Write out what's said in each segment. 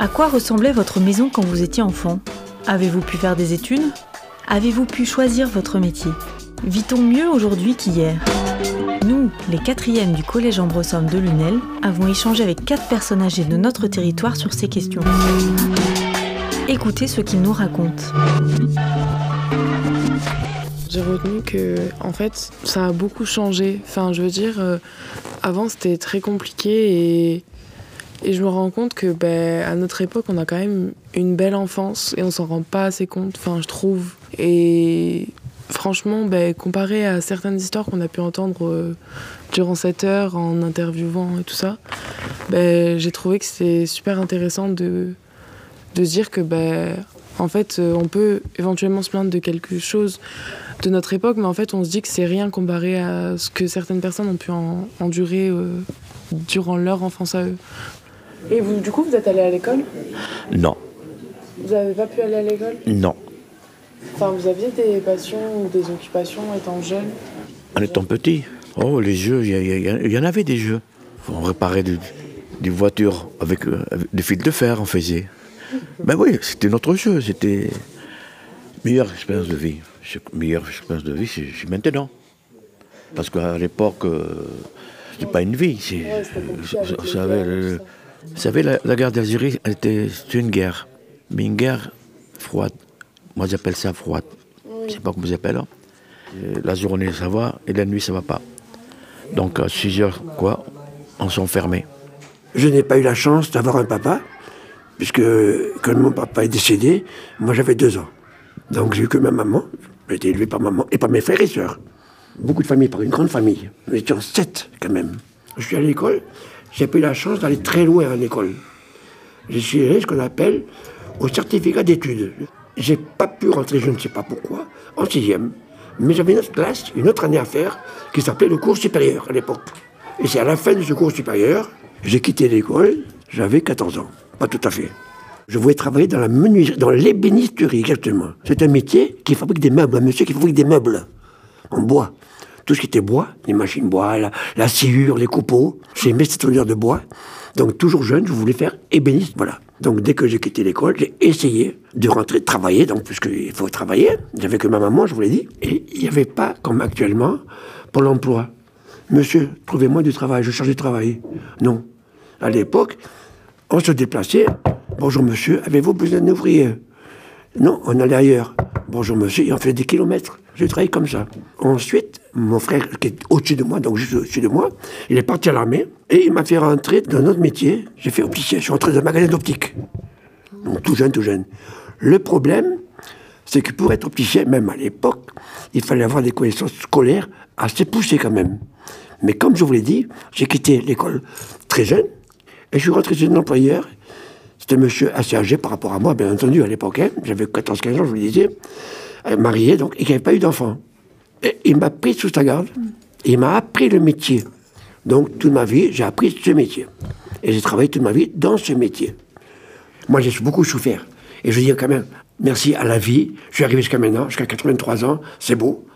À quoi ressemblait votre maison quand vous étiez enfant? Avez-vous pu faire des études? Avez-vous pu choisir votre métier? Vit-on mieux aujourd'hui qu'hier? Nous, les quatrièmes du collège Ambrossum de Lunel, avons échangé avec quatre personnes âgées de notre territoire sur ces questions. Écoutez ce qu'ils nous racontent. J'ai retenu que, en fait, ça a beaucoup changé. Enfin, je veux dire, euh, avant c'était très compliqué et je me rends compte que ben, à notre époque, on a quand même une belle enfance et on s'en rend pas assez compte, enfin, je trouve. Et franchement, ben, comparé à certaines histoires qu'on a pu entendre euh, durant cette heure en interviewant et tout ça, ben, j'ai trouvé que c'est super intéressant de, dire que, en fait, euh, on peut éventuellement se plaindre de quelque chose de notre époque, mais en fait, on se dit que c'est rien comparé à ce que certaines personnes ont pu endurer euh, durant leur enfance à eux. Et vous, du coup, vous êtes allé à l'école? Non. Vous n'avez pas pu aller à l'école? Non. Enfin, vous aviez des passions ou des occupations étant jeune? En étant petit Oh, les jeux, il y, en avait des jeux. On réparait des, voitures avec, euh, des fils de fer, on faisait. Ben oui, c'était notre jeu, c'était meilleure expérience de vie. Meilleure expérience de vie, c'est maintenant. Parce qu'à l'époque, euh, c'était pas une vie. Ouais, vous savez, vous savez, la, guerre d'Algérie, était une guerre, mais une guerre froide. Moi, j'appelle ça froide. Je ne sais pas comment vous appelez. Hein. La journée, ça va, et la nuit, ça va pas. Donc, à 6 heures, quoi, on s'enfermait. Je n'ai pas eu la chance d'avoir un papa, puisque quand mon papa est décédé, moi j'avais deux ans. Donc j'ai eu que ma maman, j'ai été élevé par maman et par mes frères et sœurs. Beaucoup de familles, par une grande famille. Nous étions sept quand même. Je suis à l'école, j'ai eu la chance d'aller très loin à l'école. Suis allé ce qu'on appelle au certificat d'études. J'ai pas pu rentrer, je ne sais pas pourquoi, en sixième. Mais j'avais une autre classe, une autre année à faire, qui s'appelait le cours supérieur à l'époque. Et c'est à la fin de ce cours supérieur, j'ai quitté l'école, j'avais 14 ans. Pas tout à fait. Je voulais travailler dans la menuiserie, dans l'ébénisterie, exactement. C'est un métier qui fabrique des meubles, un monsieur qui fabrique des meubles en bois tout ce qui était bois, les machines bois, la, sciure, les coupeaux. J'aimais cette odeur de bois. Donc toujours jeune, je voulais faire ébéniste, voilà. Donc dès que j'ai quitté l'école, j'ai essayé de rentrer, de travailler, donc puisqu'il faut travailler. J'avais que ma maman, je vous l'ai dit. Et il n'y avait pas, comme actuellement, pour l'emploi. Monsieur, trouvez-moi du travail, je cherche du travail. Non. À l'époque, on se déplaçait. Bonjour monsieur, avez-vous besoin d'un ouvrier? Non, on allait ailleurs. Bonjour monsieur, et on fait des kilomètres. J'ai travaillé comme ça. Ensuite, mon frère, qui est au-dessus de moi, donc juste au-dessus de moi, il est parti à l'armée et il m'a fait rentrer dans notre métier. J'ai fait opticien, je suis rentré dans un magasin d'optique. Donc tout jeune, tout jeune. Le problème, c'est que pour être opticien, même à l'époque, il fallait avoir des connaissances scolaires assez poussées quand même. Mais comme je vous l'ai dit, j'ai quitté l'école très jeune et je suis rentré chez un employeur. C'était un monsieur assez âgé par rapport à moi, bien entendu, à l'époque. Hein. J'avais 14-15 ans, je vous le disais. Euh, marié, donc, et qui n'avait pas eu d'enfant. il m'a pris sous sa garde, il m'a appris le métier. Donc, toute ma vie, j'ai appris ce métier. Et j'ai travaillé toute ma vie dans ce métier. Moi, j'ai beaucoup souffert. Et je dis quand même, merci à la vie. Je suis arrivé jusqu'à maintenant, jusqu'à 83 ans, c'est beau.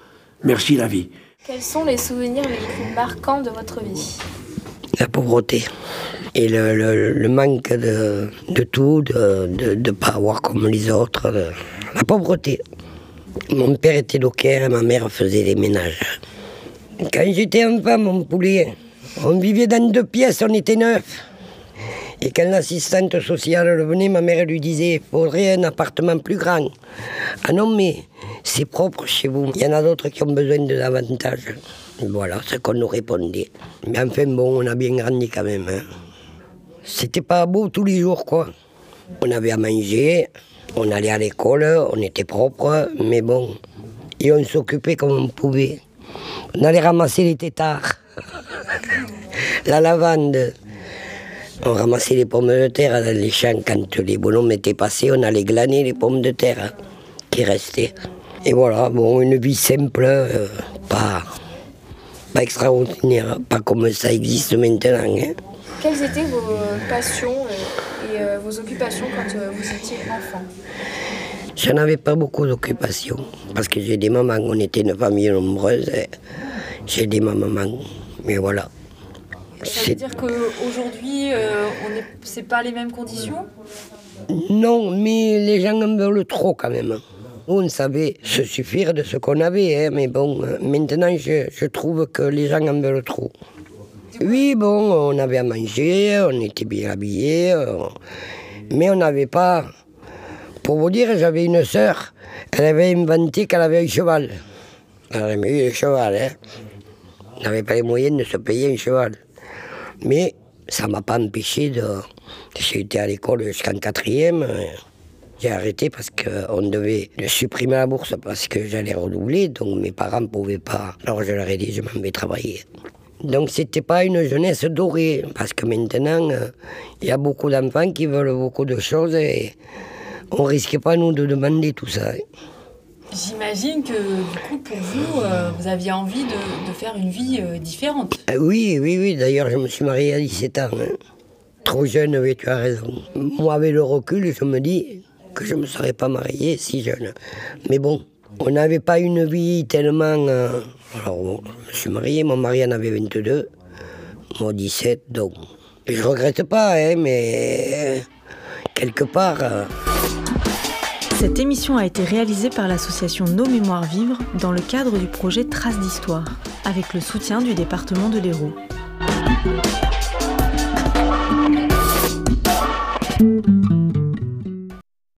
Merci la vie. Quels sont les souvenirs les plus marquants de votre vie? La pauvreté et le, manque de, tout, de ne pas avoir comme les autres. la pauvreté. Mon père était docker et ma mère faisait des ménages. Quand j'étais enfant, mon poulet, on vivait dans deux pièces, on était neuf. Et quand l'assistante sociale venait, ma mère lui disait il faudrait un appartement plus grand. Ah non, mais c'est propre chez vous. Il y en a d'autres qui ont besoin de davantage. Voilà ce qu'on nous répondait. Mais enfin, bon, on a bien grandi quand même. Hein. C'était pas beau tous les jours, quoi. On avait à manger, on allait à l'école, on était propre, mais bon, et on s'occupait comme on pouvait. On allait ramasser les tétards, la lavande. On ramassait les pommes de terre dans les champs quand les bonhommes étaient passés, on allait glaner les pommes de terre qui restaient. Et voilà, bon, une vie simple, euh, pas, pas extraordinaire, pas comme ça existe maintenant. Hein. Quelles étaient vos passions euh, et euh, vos occupations quand vous étiez enfant? Je n'avais pas beaucoup d'occupations parce que j'ai des mamans, on était une famille nombreuse. J'ai des mamans, Mais voilà. Ça veut dire qu'aujourd'hui, euh, on est, c'est pas les mêmes conditions? Non, mais les gens en veulent trop quand même. On savait se suffire de ce qu'on avait, hein, mais bon, euh, maintenant je, je trouve que les gens en veulent trop. Oui, bon, on avait à manger, on était bien habillés, euh, mais on n'avait pas. Pour vous dire, j'avais une sœur, elle avait inventé qu'elle avait un cheval. Elle avait eu un cheval, hein. On n'avait pas les moyens de se payer un cheval. Mais ça ne m'a pas empêché de. J'ai été à l'école jusqu'en quatrième. euh, J'ai arrêté parce qu'on devait supprimer la bourse parce que j'allais redoubler, donc mes parents ne pouvaient pas. Alors je leur ai dit, je m'en vais travailler. Donc c'était pas une jeunesse dorée, parce que maintenant, euh, il y a beaucoup d'enfants qui veulent beaucoup de choses et on risque pas, nous, de demander tout ça. J'imagine que du coup, pour vous, euh, vous aviez envie de, faire une vie euh, différente. Ah oui, oui, oui. D'ailleurs, je me suis marié à 17 ans. hein. Trop jeune, oui, tu as raison. Moi, avec le recul, je me dis que je ne me serais pas marié si jeune. Mais bon, on n'avait pas une vie tellement... euh, Alors, bon, je me suis marié, mon mari en avait 22, moi 17, donc... Je regrette pas, hein, mais... Quelque part... Cette émission a été réalisée par l'association Nos Mémoires Vivre dans le cadre du projet Traces d'Histoire, avec le soutien du département de l'Hérault.